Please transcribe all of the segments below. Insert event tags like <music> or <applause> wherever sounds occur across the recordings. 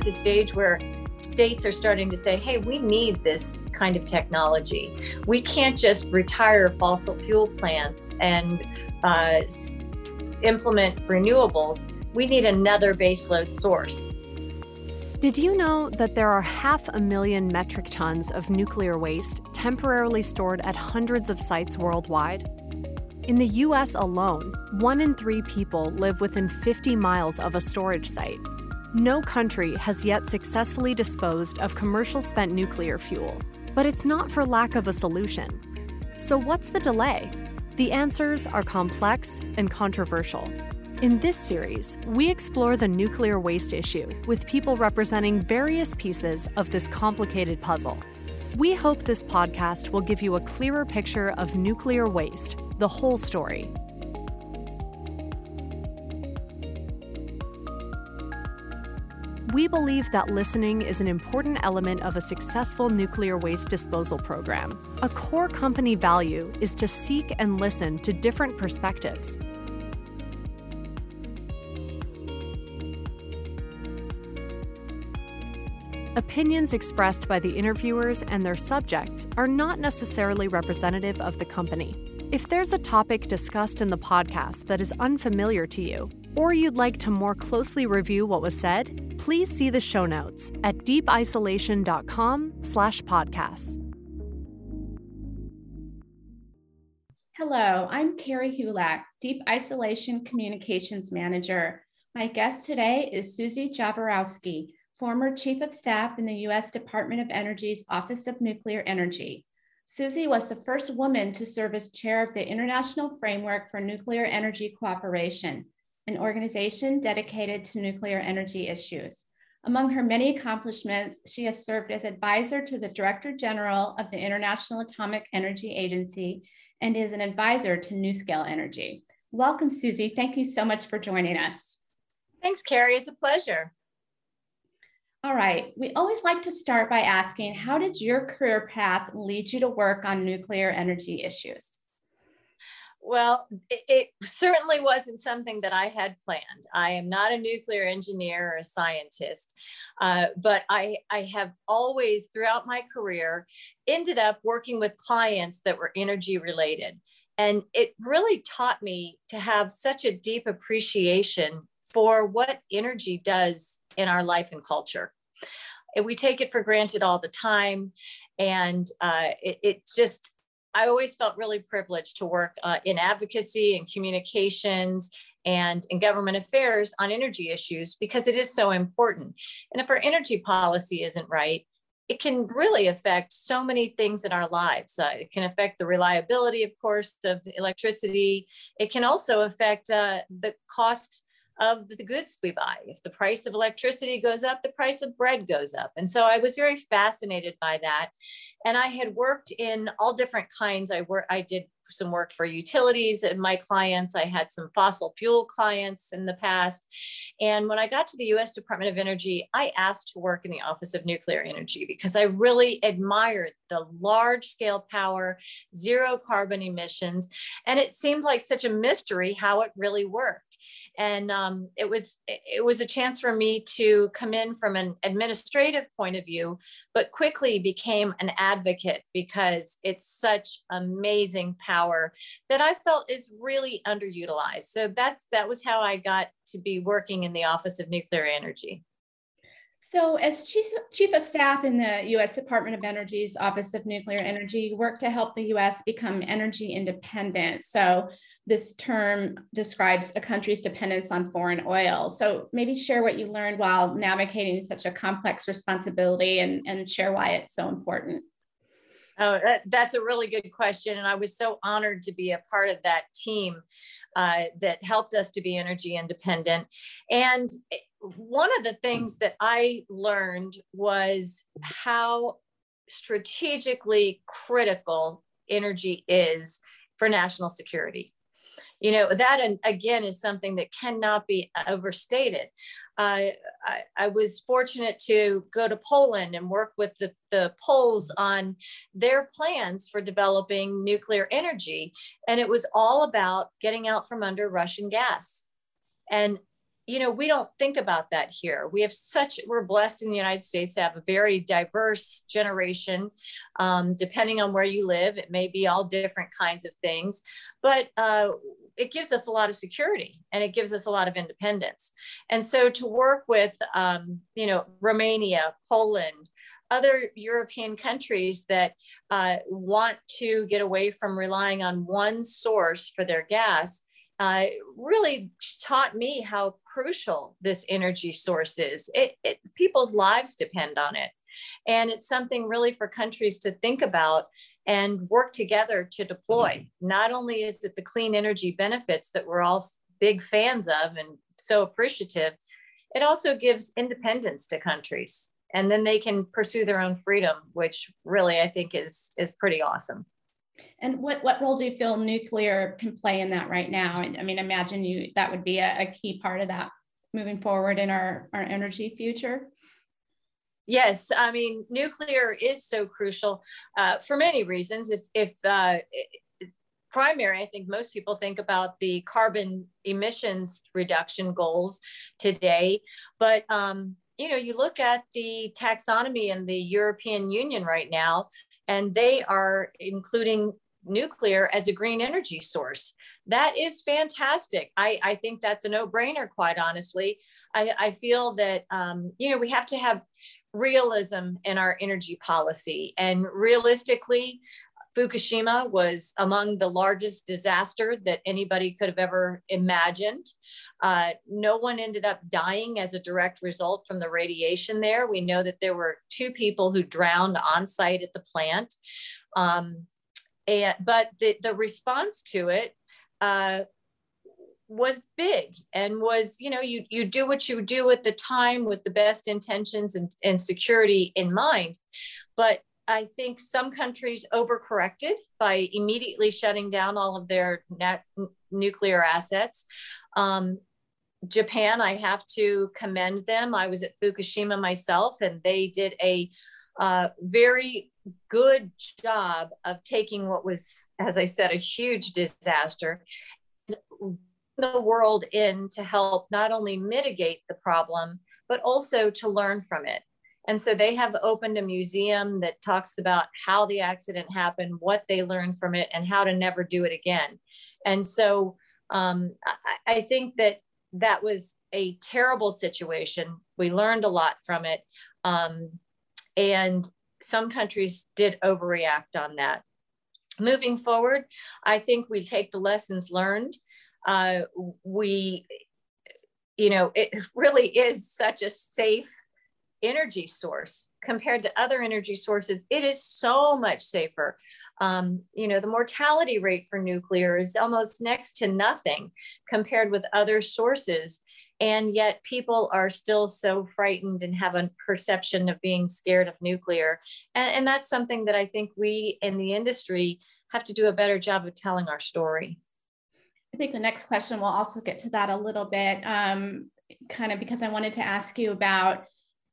at the stage where states are starting to say, hey, we need this kind of technology. We can't just retire fossil fuel plants and uh, implement renewables. We need another baseload source. Did you know that there are half a million metric tons of nuclear waste temporarily stored at hundreds of sites worldwide? In the US alone, one in three people live within 50 miles of a storage site. No country has yet successfully disposed of commercial spent nuclear fuel, but it's not for lack of a solution. So, what's the delay? The answers are complex and controversial. In this series, we explore the nuclear waste issue with people representing various pieces of this complicated puzzle. We hope this podcast will give you a clearer picture of nuclear waste, the whole story. We believe that listening is an important element of a successful nuclear waste disposal program. A core company value is to seek and listen to different perspectives Opinions expressed by the interviewers and their subjects are not necessarily representative of the company. If there's a topic discussed in the podcast that is unfamiliar to you, or you'd like to more closely review what was said, please see the show notes at deepisolation.com slash podcasts. Hello, I'm Carrie Hulak, Deep Isolation Communications Manager. My guest today is Susie Jaworowski, former Chief of Staff in the U.S. Department of Energy's Office of Nuclear Energy. Susie was the first woman to serve as chair of the International Framework for Nuclear Energy Cooperation, an organization dedicated to nuclear energy issues. Among her many accomplishments, she has served as advisor to the Director General of the International Atomic Energy Agency and is an advisor to NuScale Energy. Welcome, Susie. Thank you so much for joining us. Thanks, Carrie. It's a pleasure. All right. We always like to start by asking how did your career path lead you to work on nuclear energy issues? Well, it, it, certainly wasn't something that I had planned. I am not a nuclear engineer or a scientist, uh, but I, I have always, throughout my career, ended up working with clients that were energy related. And it really taught me to have such a deep appreciation for what energy does in our life and culture. We take it for granted all the time. And uh, it, it, just, I always felt really privileged to work uh, in advocacy and communications and in government affairs on energy issues because it is so important. And if our energy policy isn't right, it can really affect so many things in our lives. Uh, it can affect the reliability, of course, of electricity. It can also affect uh, the cost of the goods we buy. If the price of electricity goes up, the price of bread goes up. And so I was very fascinated by that. And I had worked in all different kinds. I work I did some work for utilities and my clients. I had some fossil fuel clients in the past. And when I got to the US Department of Energy, I asked to work in the Office of Nuclear Energy because I really admired the large scale power, zero carbon emissions. And it seemed like such a mystery how it really worked and um, it was it was a chance for me to come in from an administrative point of view but quickly became an advocate because it's such amazing power that i felt is really underutilized so that's that was how i got to be working in the office of nuclear energy so, as Chief, Chief of Staff in the U.S. Department of Energy's Office of Nuclear Energy, work to help the U.S. become energy independent. So, this term describes a country's dependence on foreign oil. So, maybe share what you learned while navigating such a complex responsibility and, and share why it's so important. Oh, that, that's a really good question. And I was so honored to be a part of that team uh, that helped us to be energy independent. And one of the things that I learned was how strategically critical energy is for national security. You know, that and again is something that cannot be overstated. I, I, was fortunate to go to Poland and work with the, the Poles on their plans for developing nuclear energy. And it was all about getting out from under Russian gas. And you know, we don't think about that here. We have such, we're blessed in the United States to have a very diverse generation. Um, depending on where you live, it may be all different kinds of things, but uh, it gives us a lot of security and it gives us a lot of independence. And so to work with, um, you know, Romania, Poland, other European countries that uh, want to get away from relying on one source for their gas uh, really taught me how crucial this energy source is. It, it, people's lives depend on it. And it's something really for countries to think about and work together to deploy. Mm-hmm. Not only is it the clean energy benefits that we're all big fans of and so appreciative, it also gives independence to countries. And then they can pursue their own freedom, which really I think is, is pretty awesome. And what, what role do you feel nuclear can play in that right now? And I mean, imagine you that would be a, a key part of that moving forward in our, our energy future. Yes, I mean, nuclear is so crucial uh, for many reasons. If, if uh, primary, I think most people think about the carbon emissions reduction goals today, but um, you know, you look at the taxonomy in the European Union right now, and they are including nuclear as a green energy source. That is fantastic. I, I think that's a no brainer, quite honestly. I, I feel that, um, you know, we have to have realism in our energy policy. And realistically, Fukushima was among the largest disaster that anybody could have ever imagined. Uh, no one ended up dying as a direct result from the radiation there. We know that there were two people who drowned on site at the plant. Um, and, but the, the response to it uh, was big and was, you know, you, you do what you do at the time with the best intentions and, and security in mind. But I think some countries overcorrected by immediately shutting down all of their net nuclear assets. Um, Japan, I have to commend them. I was at Fukushima myself, and they did a uh, very good job of taking what was, as I said, a huge disaster, the world in to help not only mitigate the problem, but also to learn from it. And so they have opened a museum that talks about how the accident happened, what they learned from it, and how to never do it again. And so um, I, I think that that was a terrible situation. We learned a lot from it. Um, and some countries did overreact on that. Moving forward, I think we take the lessons learned. Uh, we, you know, it really is such a safe energy source compared to other energy sources. It is so much safer. Um, you know, the mortality rate for nuclear is almost next to nothing compared with other sources. And yet people are still so frightened and have a perception of being scared of nuclear. And, and that's something that I think we in the industry have to do a better job of telling our story. I think the next question, we'll also get to that a little bit, um, kind of because I wanted to ask you about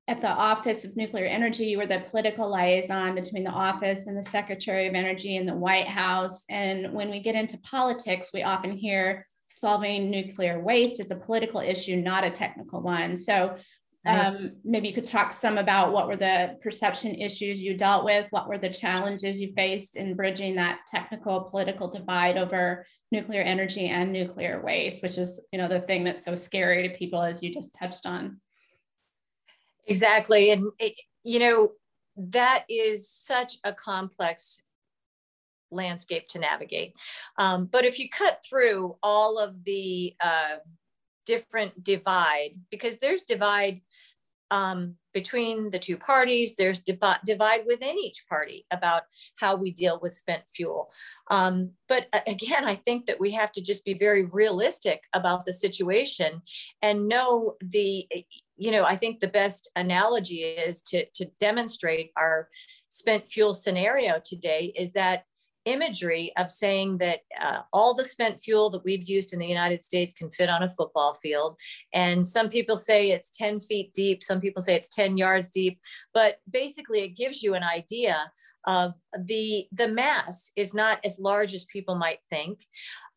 at the Office of Nuclear Energy, you were the political liaison between the office and the Secretary of Energy and the White House. And when we get into politics, we often hear solving nuclear waste is a political issue, not a technical one. So um, maybe you could talk some about what were the perception issues you dealt with, what were the challenges you faced in bridging that technical political divide over nuclear energy and nuclear waste, which is you know the thing that's so scary to people as you just touched on. Exactly. And, it, you know, that is such a complex landscape to navigate. Um, but if you cut through all of the uh, different divide, because there's divide um, between the two parties. There's divi- divide within each party about how we deal with spent fuel. Um, but again, I think that we have to just be very realistic about the situation and know the, you know, I think the best analogy is to, to demonstrate our spent fuel scenario today is that imagery of saying that uh, all the spent fuel that we've used in the United States can fit on a football field. And some people say it's 10 feet deep, some people say it's 10 yards deep, but basically it gives you an idea of the the mass is not as large as people might think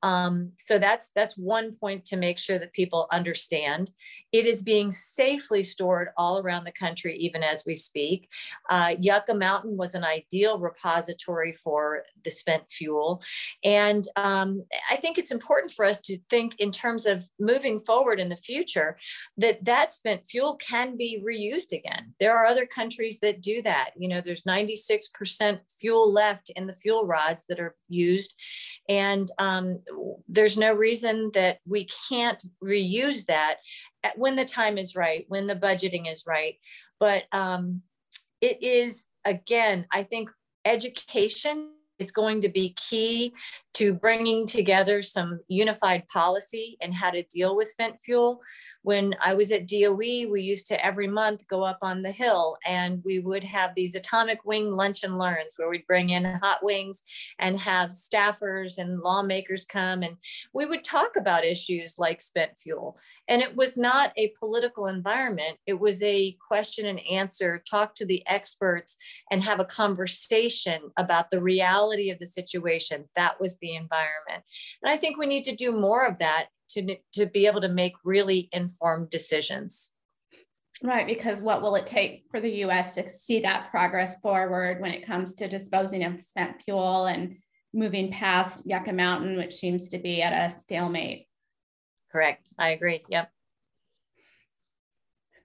um, so that's that's one point to make sure that people understand. It is being safely stored all around the country, even as we speak. Uh, Yucca Mountain was an ideal repository for the spent fuel, and um, I think it's important for us to think in terms of moving forward in the future that that spent fuel can be reused again. There are other countries that do that. You know, there's 96% fuel left in the fuel rods that are used, and um, there's no reason that we can't reuse that when the time is right, when the budgeting is right. But um, it is, again, I think education is going to be key to bringing together some unified policy and how to deal with spent fuel. When I was at DOE, we used to every month go up on the hill and we would have these atomic wing lunch and learns where we'd bring in hot wings and have staffers and lawmakers come and we would talk about issues like spent fuel. And it was not a political environment, it was a question and answer, talk to the experts and have a conversation about the reality of the situation. That was the environment. And I think we need to do more of that to, to be able to make really informed decisions. Right, because what will it take for the US to see that progress forward when it comes to disposing of spent fuel and moving past Yucca Mountain, which seems to be at a stalemate? Correct. I agree. Yep.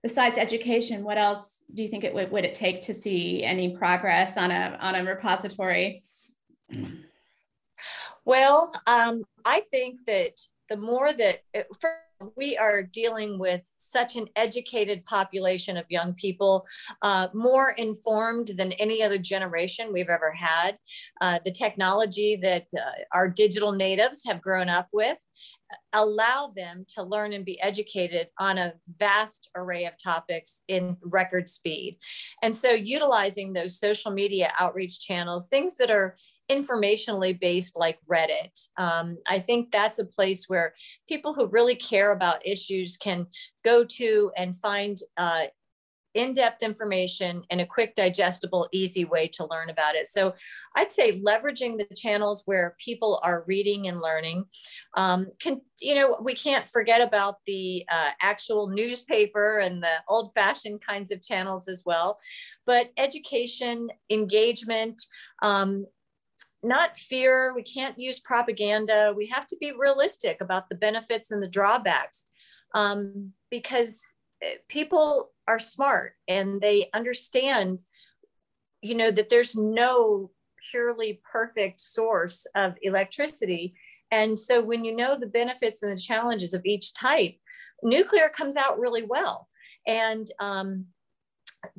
Besides education, what else do you think it would, would it take to see any progress on a on a repository? Well, um, I think that the more that we are dealing with such an educated population of young people, uh, more informed than any other generation we've ever had. Uh, the technology that uh, our digital natives have grown up with allow them to learn and be educated on a vast array of topics in record speed. And so utilizing those social media outreach channels, things that are informationally based like Reddit. Um, I think that's a place where people who really care about issues can go to and find uh, in-depth information in a quick digestible easy way to learn about it so i'd say leveraging the channels where people are reading and learning um, can you know we can't forget about the uh, actual newspaper and the old-fashioned kinds of channels as well but education engagement um, not fear. We can't use propaganda. We have to be realistic about the benefits and the drawbacks um, because eh, people are smart and they understand, you know, that there's no purely perfect source of electricity. And so when you know the benefits and the challenges of each type, nuclear comes out really well. And um,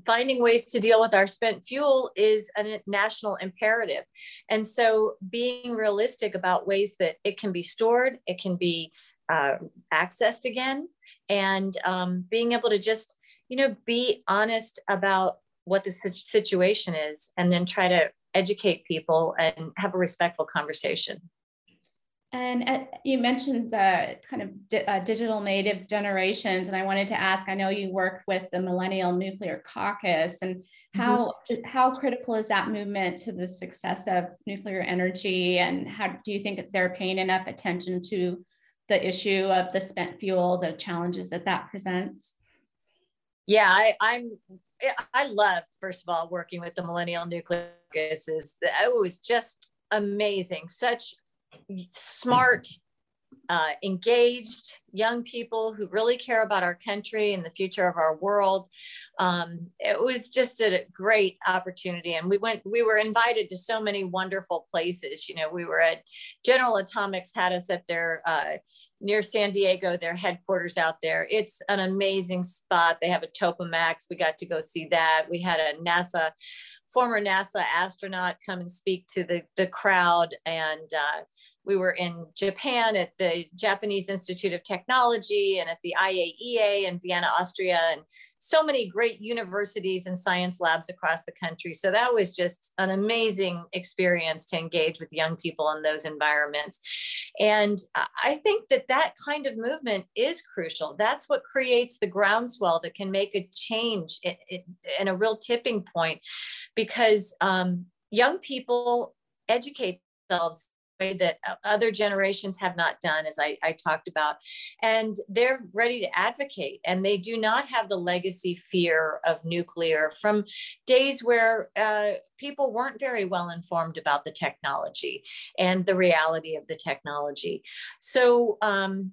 finding ways to deal with our spent fuel is a national imperative. And so being realistic about ways that it can be stored, it can be uh, accessed again, and um, being able to just, you know, be honest about what the situation is and then try to educate people and have a respectful conversation. And uh, you mentioned the kind of di- uh, digital native generations, and I wanted to ask. I know you worked with the Millennial Nuclear Caucus, and how mm-hmm. how critical is that movement to the success of nuclear energy? And how do you think they're paying enough attention to the issue of the spent fuel, the challenges that that presents? Yeah, I, I'm I loved first of all working with the Millennial nucleus Is oh, it was just amazing, such smart, uh, engaged young people who really care about our country and the future of our world. Um, it was just a great opportunity, and we went. We were invited to so many wonderful places. You know, we were at General Atomics had us at their uh, near San Diego, their headquarters out there. It's an amazing spot. They have a tokamak. We got to go see that. We had a NASA former NASA astronaut come and speak to the, the crowd. And uh, we were in Japan at the Japanese Institute of Technology and at the IAEA in Vienna, Austria, and so many great universities and science labs across the country. So that was just an amazing experience to engage with young people in those environments. And I think that that kind of movement is crucial. That's what creates the groundswell that can make a change in a real tipping point because um, young people educate themselves way that other generations have not done, as I, I, talked about. And they're ready to advocate, and they do not have the legacy fear of nuclear from days where uh, people weren't very well informed about the technology and the reality of the technology. So, um,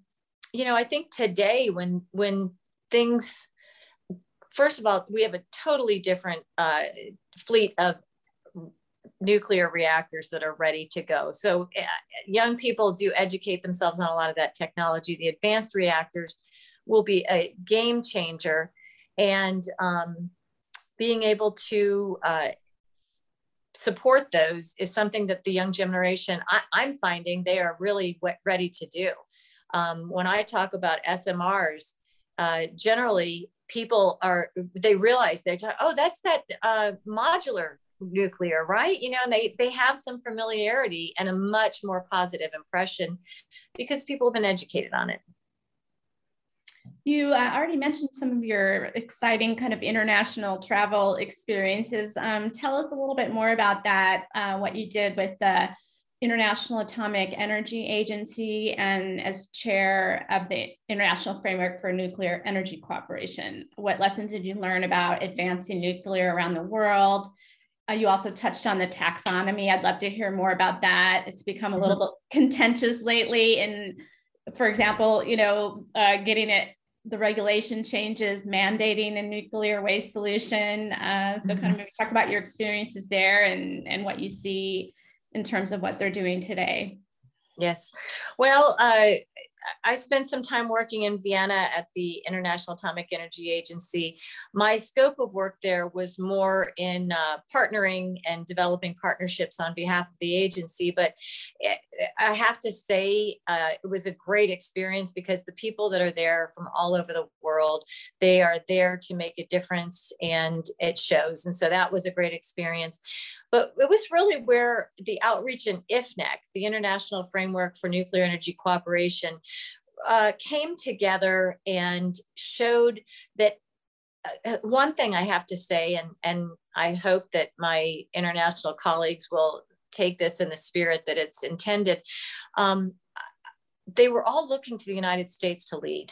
you know, I think today when when things first of all, we have a totally different uh, fleet of nuclear reactors that are ready to go. So uh, young people do educate themselves on a lot of that technology. The advanced reactors will be a game changer and um, being able to uh, support those is something that the young generation I, am finding they are really ready to do. Um, when I talk about SMRs, uh, generally people are they realize they're talking, oh that's that uh, modular nuclear, right? You know, and they they have some familiarity and a much more positive impression because people have been educated on it. You uh, already mentioned some of your exciting kind of international travel experiences. Um, tell us a little bit more about that, uh, what you did with the International Atomic Energy Agency and as chair of the International Framework for Nuclear Energy Cooperation. What lessons did you learn about advancing nuclear around the world? Uh, you also touched on the taxonomy. I'd love to hear more about that. It's become a little mm-hmm. bit contentious lately. And for example, you know, uh, getting it, the regulation changes, mandating a nuclear waste solution. Uh, so, kind of mm-hmm. talk about your experiences there and, and what you see in terms of what they're doing today. Yes. Well, uh, I spent some time working in Vienna at the International Atomic Energy Agency. My scope of work there was more in uh, partnering and developing partnerships on behalf of the agency. But I have to say, uh, it was a great experience because the people that are there from all over the world, they are there to make a difference and it shows. And so that was a great experience. But it was really where the outreach in IFNEC, the International Framework for Nuclear Energy Cooperation, uh, came together and showed that uh, one thing I have to say, and, and I hope that my international colleagues will take this in the spirit that it's intended, um, they were all looking to the United States to lead.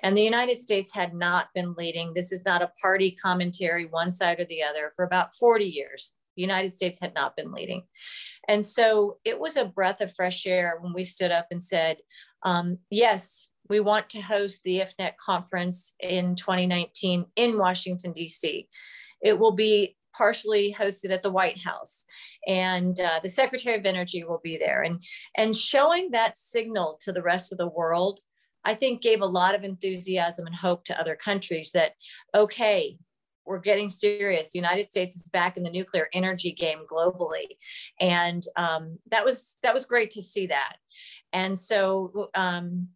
And the United States had not been leading. This is not a party commentary, one side or the other, for about 40 years. The United States had not been leading. And so it was a breath of fresh air when we stood up and said, um, yes, we want to host the IFNEC conference in 2019 in Washington, D.C. It will be partially hosted at the White House, and uh, the Secretary of Energy will be there. And, and showing that signal to the rest of the world, I think gave a lot of enthusiasm and hope to other countries that, okay, we're getting serious. The United States is back in the nuclear energy game globally, and um, that was that was great to see that. And so um,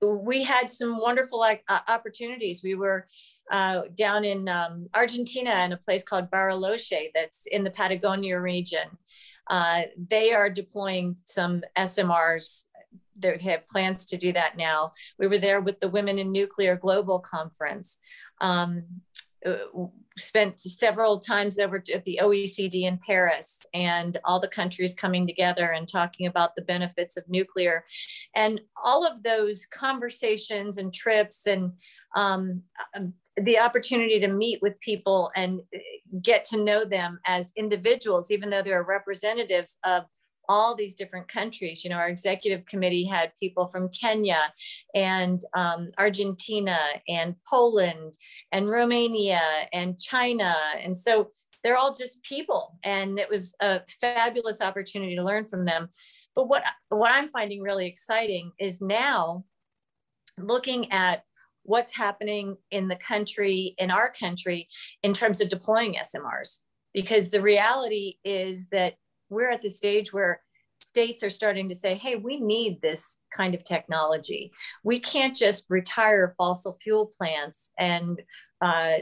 we had some wonderful uh, opportunities. We were uh, down in um, Argentina in a place called Bariloche that's in the Patagonia region. Uh, they are deploying some SMRs they have plans to do that now. We were there with the Women in Nuclear Global Conference. Um, spent several times over at the OECD in Paris and all the countries coming together and talking about the benefits of nuclear. And all of those conversations and trips and um, um the opportunity to meet with people and uh, get to know them as individuals, even though they're representatives of all these different countries. You know, our executive committee had people from Kenya and um, Argentina and Poland and Romania and China. And so they're all just people. And it was a fabulous opportunity to learn from them. But what, what I'm finding really exciting is now looking at what's happening in the country, in our country, in terms of deploying SMRs. Because the reality is that we're at the stage where states are starting to say, hey, we need this kind of technology. We can't just retire fossil fuel plants and uh,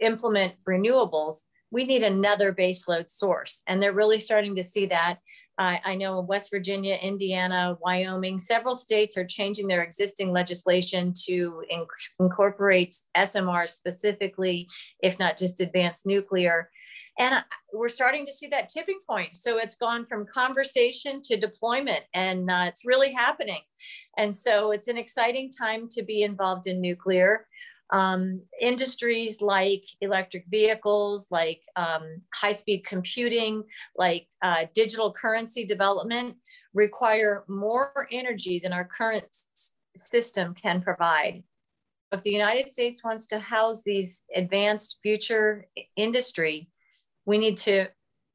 implement renewables. We need another baseload source. And they're really starting to see that. Uh, I know West Virginia, Indiana, Wyoming, several states are changing their existing legislation to inc- incorporate SMR specifically, if not just advanced nuclear And we're starting to see that tipping point. So it's gone from conversation to deployment, and uh, it's really happening. And so it's an exciting time to be involved in nuclear. Um, industries like electric vehicles, like um, high speed computing, like uh, digital currency development require more energy than our current system can provide. If the United States wants to house these advanced future industry, we need to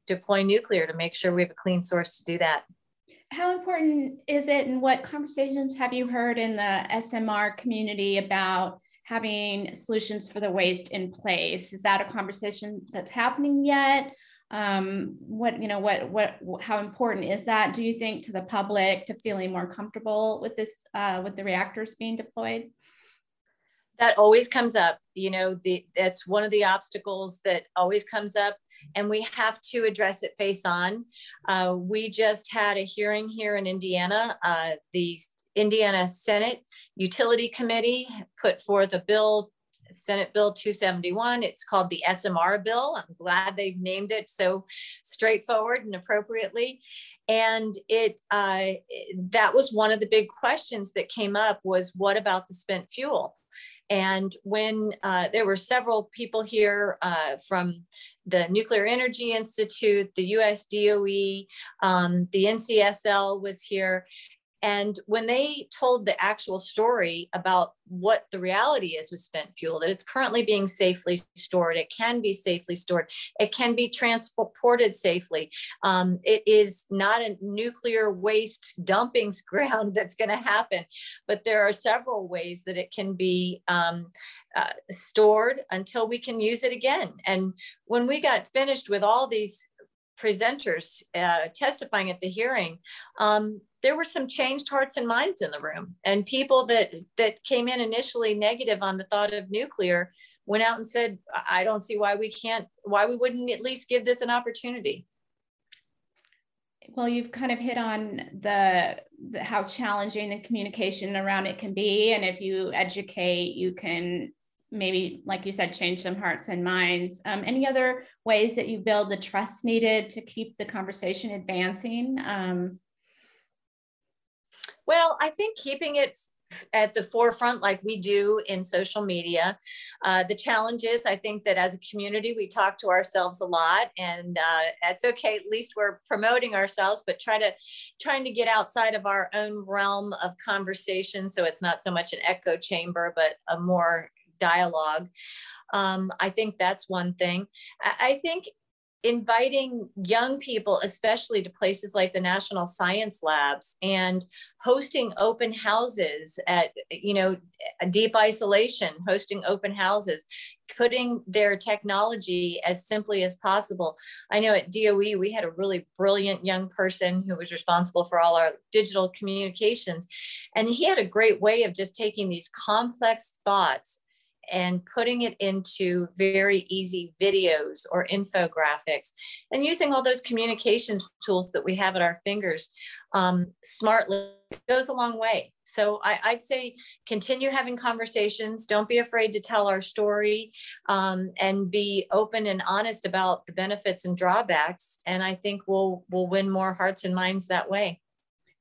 deploy nuclear to make sure we have a clean source to do that. How important is it, and what conversations have you heard in the SMR community about having solutions for the waste in place. Is that a conversation that's happening yet? Um, what you know, what what how important is that? Do you think to the public to feeling more comfortable with this uh, with the reactors being deployed? That always comes up. You know, the that's one of the obstacles that always comes up, and we have to address it face on. Uh, we just had a hearing here in Indiana. Uh, the Indiana Senate Utility Committee put forth a bill, Senate Bill 271. It's called the SMR bill. I'm glad they've named it so straightforward and appropriately. And it uh, that was one of the big questions that came up was what about the spent fuel? And when uh, there were several people here uh, from the Nuclear Energy Institute, the US DOE, um, the NCSL was here, and when they told the actual story about what the reality is with spent fuel, that it's currently being safely stored, it can be safely stored, it can be transported safely. Um, it is not a nuclear waste <laughs> dumping ground that's going to happen, but there are several ways that it can be um, uh, stored until we can use it again. And when we got finished with all these presenters uh, testifying at the hearing, um, there were some changed hearts and minds in the room. And people that that came in initially negative on the thought of nuclear went out and said i don't see why we can't why we wouldn't at least give this an opportunity. Well you've kind of hit on the, the how challenging the communication around it can be. And if you educate you can maybe like you said change some hearts and minds um, any other ways that you build the trust needed to keep the conversation advancing um, well, I think keeping it at the forefront like we do in social media. Uh, the challenge is, I think that as a community, we talk to ourselves a lot, and uh, that's okay. At least we're promoting ourselves, but try to trying to get outside of our own realm of conversation, so it's not so much an echo chamber, but a more dialogue. Um, I think that's one thing. I, I think inviting young people, especially to places like the National Science Labs and hosting open houses at, you know, deep isolation, hosting open houses, putting their technology as simply as possible. I know at DOE, we had a really brilliant young person who was responsible for all our digital communications. And he had a great way of just taking these complex thoughts and putting it into very easy videos or infographics and using all those communications tools that we have at our fingers um, smartly goes a long way. So I, would say continue having conversations. Don't be afraid to tell our story um, and be open and honest about the benefits and drawbacks. And I think we'll we'll win more hearts and minds that way.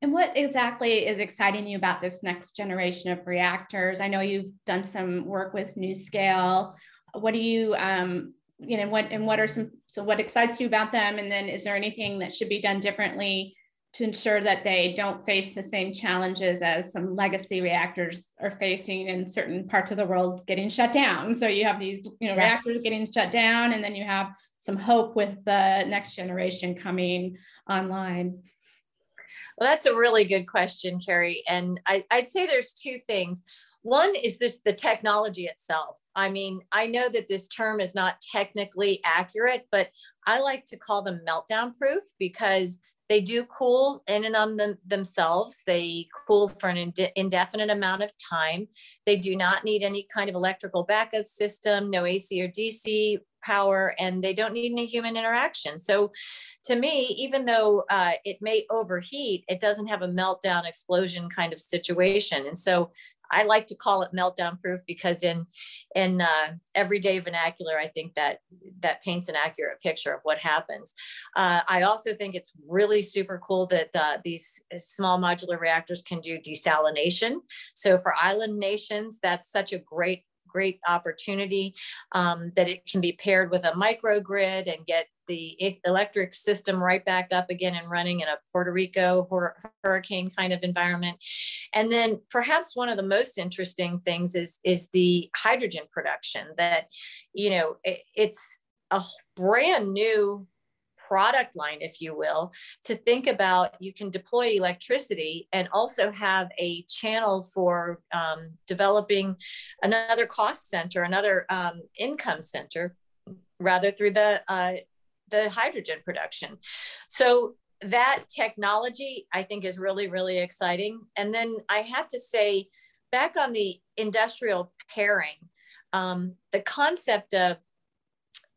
And what exactly is exciting you about this next generation of reactors? I know you've done some work with NuScale. What do you, um, you know, what and what are some? So, what excites you about them? And then, is there anything that should be done differently to ensure that they don't face the same challenges as some legacy reactors are facing in certain parts of the world getting shut down? So, you have these, you know, yeah. reactors getting shut down, and then you have some hope with the next generation coming online. Well, that's a really good question, Carrie. And I, I'd say there's two things. One is this the technology itself. I mean, I know that this term is not technically accurate, but I like to call them meltdown proof because they do cool in and on them, themselves. They cool for an ind- indefinite amount of time. They do not need any kind of electrical backup system, no AC or DC power, and they don't need any human interaction. So, to me, even though uh, it may overheat, it doesn't have a meltdown explosion kind of situation. And so, I like to call it meltdown proof because in in uh, everyday vernacular, I think that that paints an accurate picture of what happens. Uh, I also think it's really super cool that uh, these small modular reactors can do desalination. So for island nations, that's such a great great opportunity um, that it can be paired with a microgrid and get the electric system right back up again and running in a Puerto Rico hurricane kind of environment. And then perhaps one of the most interesting things is, is the hydrogen production that, you know, it, it's a brand new product line, if you will, to think about you can deploy electricity and also have a channel for um, developing another cost center, another um, income center, rather through the uh, the hydrogen production. So that technology, I think, is really really exciting. And then I have to say, back on the industrial pairing, um, the concept of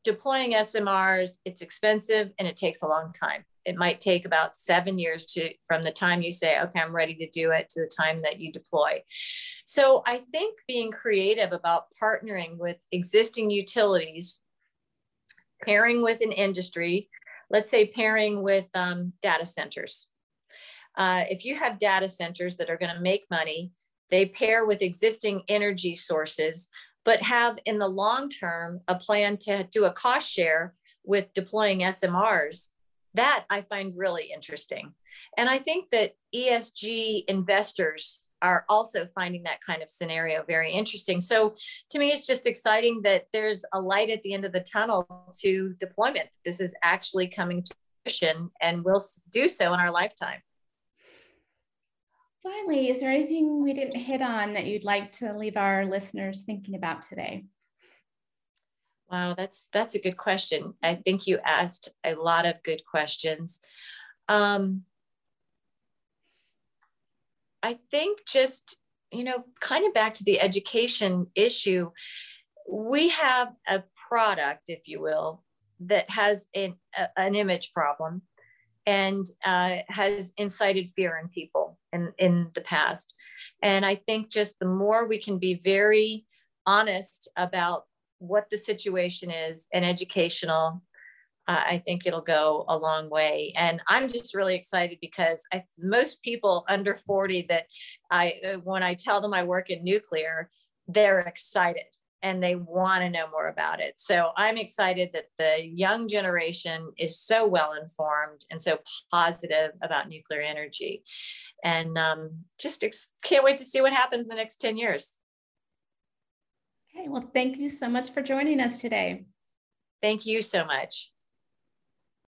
deploying SMRs, it's expensive and it takes a long time. It might take about seven years to from the time you say, okay, I'm ready to do it to the time that you deploy. So I think being creative about partnering with existing utilities, pairing with an industry, let's say pairing with um, data centers. Uh, if you have data centers that are going to make money, they pair with existing energy sources but have in the long term a plan to do a cost share with deploying SMRs. That I find really interesting. And I think that ESG investors are also finding that kind of scenario very interesting. So to me, it's just exciting that there's a light at the end of the tunnel to deployment. This is actually coming to fruition and will do so in our lifetime. Finally, is there anything we didn't hit on that you'd like to leave our listeners thinking about today? Wow, that's that's a good question. I think you asked a lot of good questions. Um, I think just you know, kind of back to the education issue, we have a product, if you will, that has an, a, an image problem and uh, has incited fear in people in, in the past. And I think just the more we can be very honest about what the situation is and educational, uh, I think it'll go a long way. And I'm just really excited because I, most people under 40 that I, uh, when I tell them I work in nuclear, they're excited and they want to know more about it. So I'm excited that the young generation is so well informed and so positive about nuclear energy. And um, just ex- can't wait to see what happens in the next 10 years. Okay, well, thank you so much for joining us today. Thank you so much.